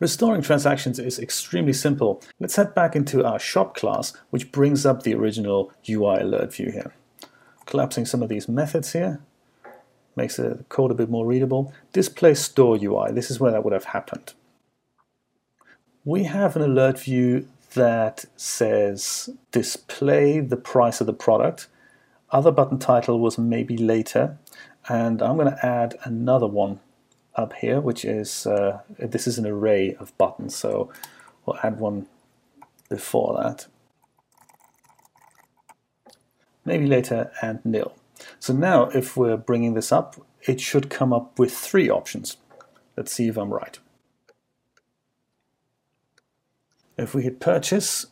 Restoring transactions is extremely simple. Let's head back into our shop class, which brings up the original UI alert view here. Collapsing some of these methods here makes the code a bit more readable. Display store UI, this is where that would have happened. We have an alert view that says display the price of the product. Other button title was maybe later, and I'm going to add another one up here, which is, uh, this is an array of buttons, so we'll add one before that. Maybe later and nil. So now if we're bringing this up, it should come up with three options. Let's see if I'm right. If we hit purchase,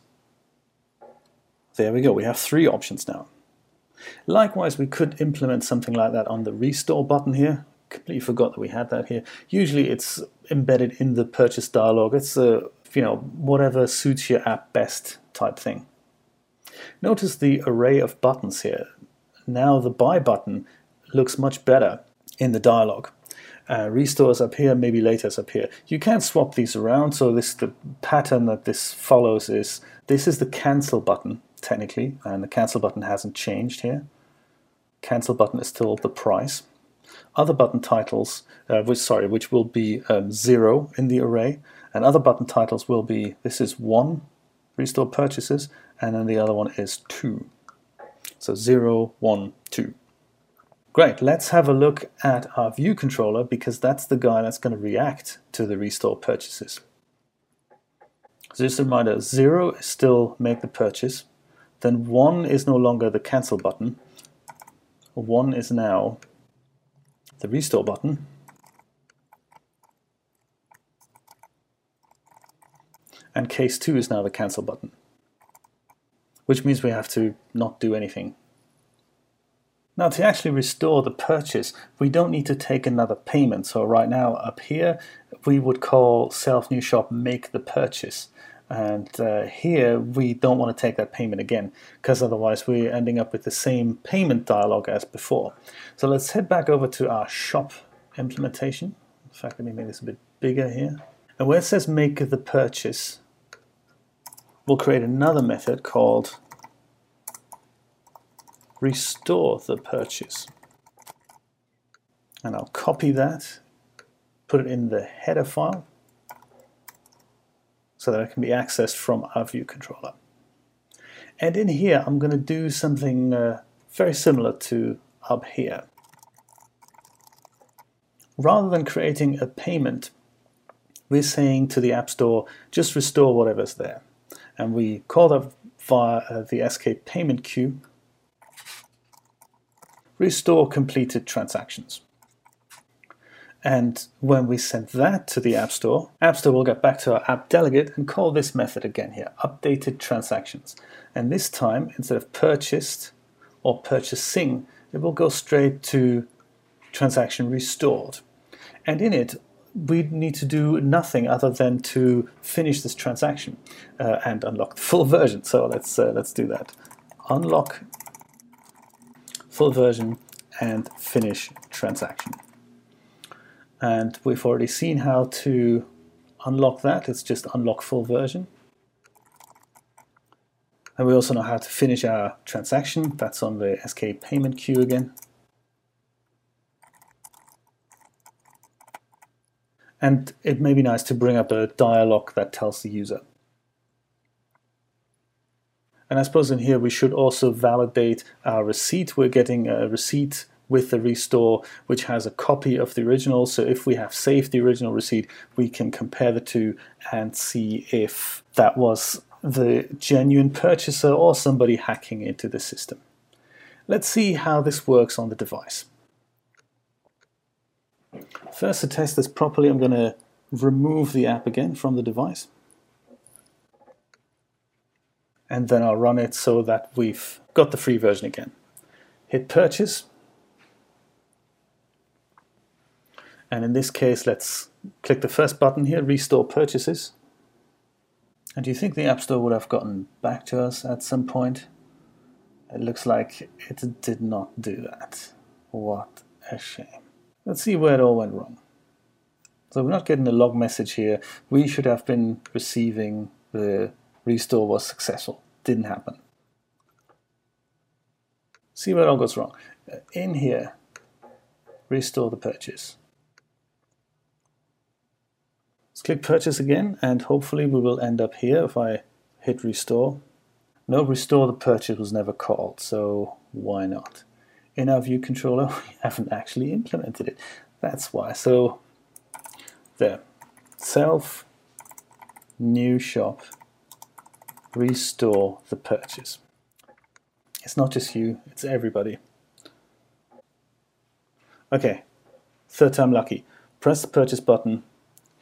there we go, we have three options now. Likewise, we could implement something like that on the restore button here completely forgot that we had that here. Usually it's embedded in the purchase dialog. It's a, you know, whatever suits your app best type thing. Notice the array of buttons here. Now the buy button looks much better in the dialog. Uh, restore is up here, maybe later is up here. You can swap these around, so this the pattern that this follows is this is the cancel button technically, and the cancel button hasn't changed here. Cancel button is still the price other button titles, uh, which sorry, which will be um, zero in the array, and other button titles will be this is one restore purchases, and then the other one is two. So zero, one, two. Great, let's have a look at our view controller because that's the guy that's going to react to the restore purchases. So just a reminder, zero is still make the purchase, then one is no longer the cancel button, one is now the restore button. And case 2 is now the cancel button, which means we have to not do anything. Now to actually restore the purchase, we don't need to take another payment. So right now up here, we would call self new shop make the purchase. And uh, here we don't want to take that payment again because otherwise we're ending up with the same payment dialog as before. So let's head back over to our shop implementation. In fact, let me make this a bit bigger here. And where it says make the purchase, we'll create another method called restore the purchase. And I'll copy that, put it in the header file, so that it can be accessed from our view controller. And in here, I'm going to do something uh, very similar to up here. Rather than creating a payment, we're saying to the App Store, just restore whatever's there. And we call that via uh, the SK payment queue, restore completed transactions. And when we send that to the App Store, App Store will get back to our app delegate and call this method again here, updated transactions. And this time, instead of purchased or purchasing, it will go straight to transaction restored. And in it, we need to do nothing other than to finish this transaction uh, and unlock the full version. So let's uh, let's do that. Unlock full version and finish transaction and we've already seen how to unlock that. It's just unlock full version. And we also know how to finish our transaction. That's on the SK payment queue again. And it may be nice to bring up a dialog that tells the user. And I suppose in here we should also validate our receipt. We're getting a receipt with the restore, which has a copy of the original. So if we have saved the original receipt, we can compare the two and see if that was the genuine purchaser or somebody hacking into the system. Let's see how this works on the device. First, to test this properly, I'm going to remove the app again from the device. And then I'll run it so that we've got the free version again. Hit purchase, And in this case, let's click the first button here, Restore Purchases. And do you think the App Store would have gotten back to us at some point? It looks like it did not do that. What a shame. Let's see where it all went wrong. So we're not getting a log message here. We should have been receiving the restore was successful. Didn't happen. See where it all goes wrong. In here, restore the purchase. Let's click purchase again and hopefully we will end up here if I hit restore. No, restore the purchase was never called, so why not? In our view controller, we haven't actually implemented it. That's why. So there, self, new shop, restore the purchase. It's not just you, it's everybody. Okay, third time lucky. Press the purchase button,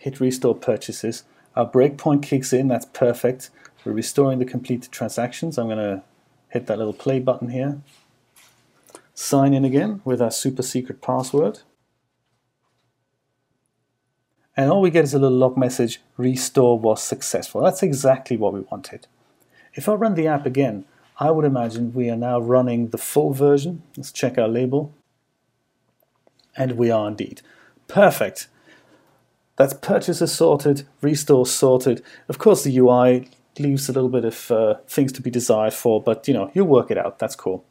hit restore purchases. Our breakpoint kicks in, that's perfect. We're restoring the completed transactions. I'm going to hit that little play button here. Sign in again with our super secret password. And all we get is a little log message, restore was successful. That's exactly what we wanted. If I run the app again, I would imagine we are now running the full version. Let's check our label. And we are indeed. Perfect. That's purchases sorted, restore sorted. Of course, the UI leaves a little bit of uh, things to be desired for, but you know, you'll work it out. That's cool.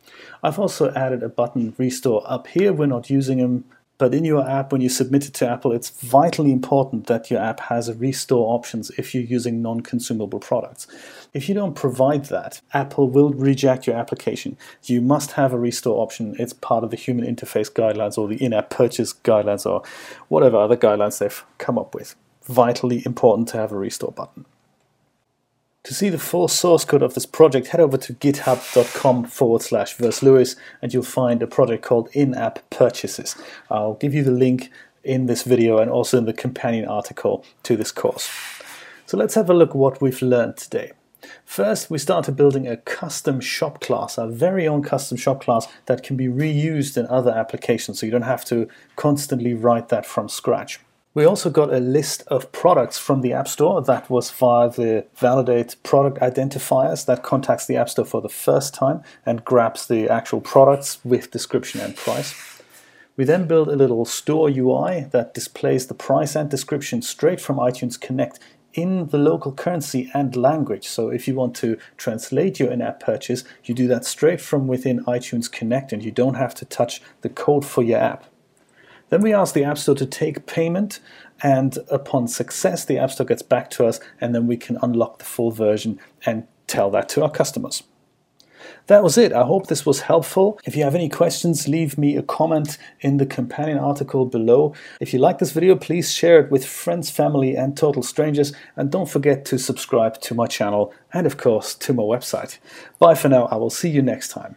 I've also added a button restore up here. We're not using them but in your app, when you submit it to Apple, it's vitally important that your app has a restore options if you're using non-consumable products. If you don't provide that, Apple will reject your application. You must have a restore option. It's part of the human interface guidelines or the in-app purchase guidelines or whatever other guidelines they've come up with. Vitally important to have a restore button. To see the full source code of this project, head over to github.com forward slash Lewis and you'll find a project called In-App Purchases. I'll give you the link in this video and also in the companion article to this course. So let's have a look at what we've learned today. First, we started building a custom shop class, our very own custom shop class that can be reused in other applications, so you don't have to constantly write that from scratch. We also got a list of products from the App Store that was via the validate product identifiers that contacts the App Store for the first time and grabs the actual products with description and price. We then build a little store UI that displays the price and description straight from iTunes Connect in the local currency and language. So if you want to translate your in-app purchase, you do that straight from within iTunes Connect and you don't have to touch the code for your app. Then we ask the App Store to take payment, and upon success, the App Store gets back to us, and then we can unlock the full version and tell that to our customers. That was it. I hope this was helpful. If you have any questions, leave me a comment in the companion article below. If you like this video, please share it with friends, family, and total strangers. And don't forget to subscribe to my channel and, of course, to my website. Bye for now. I will see you next time.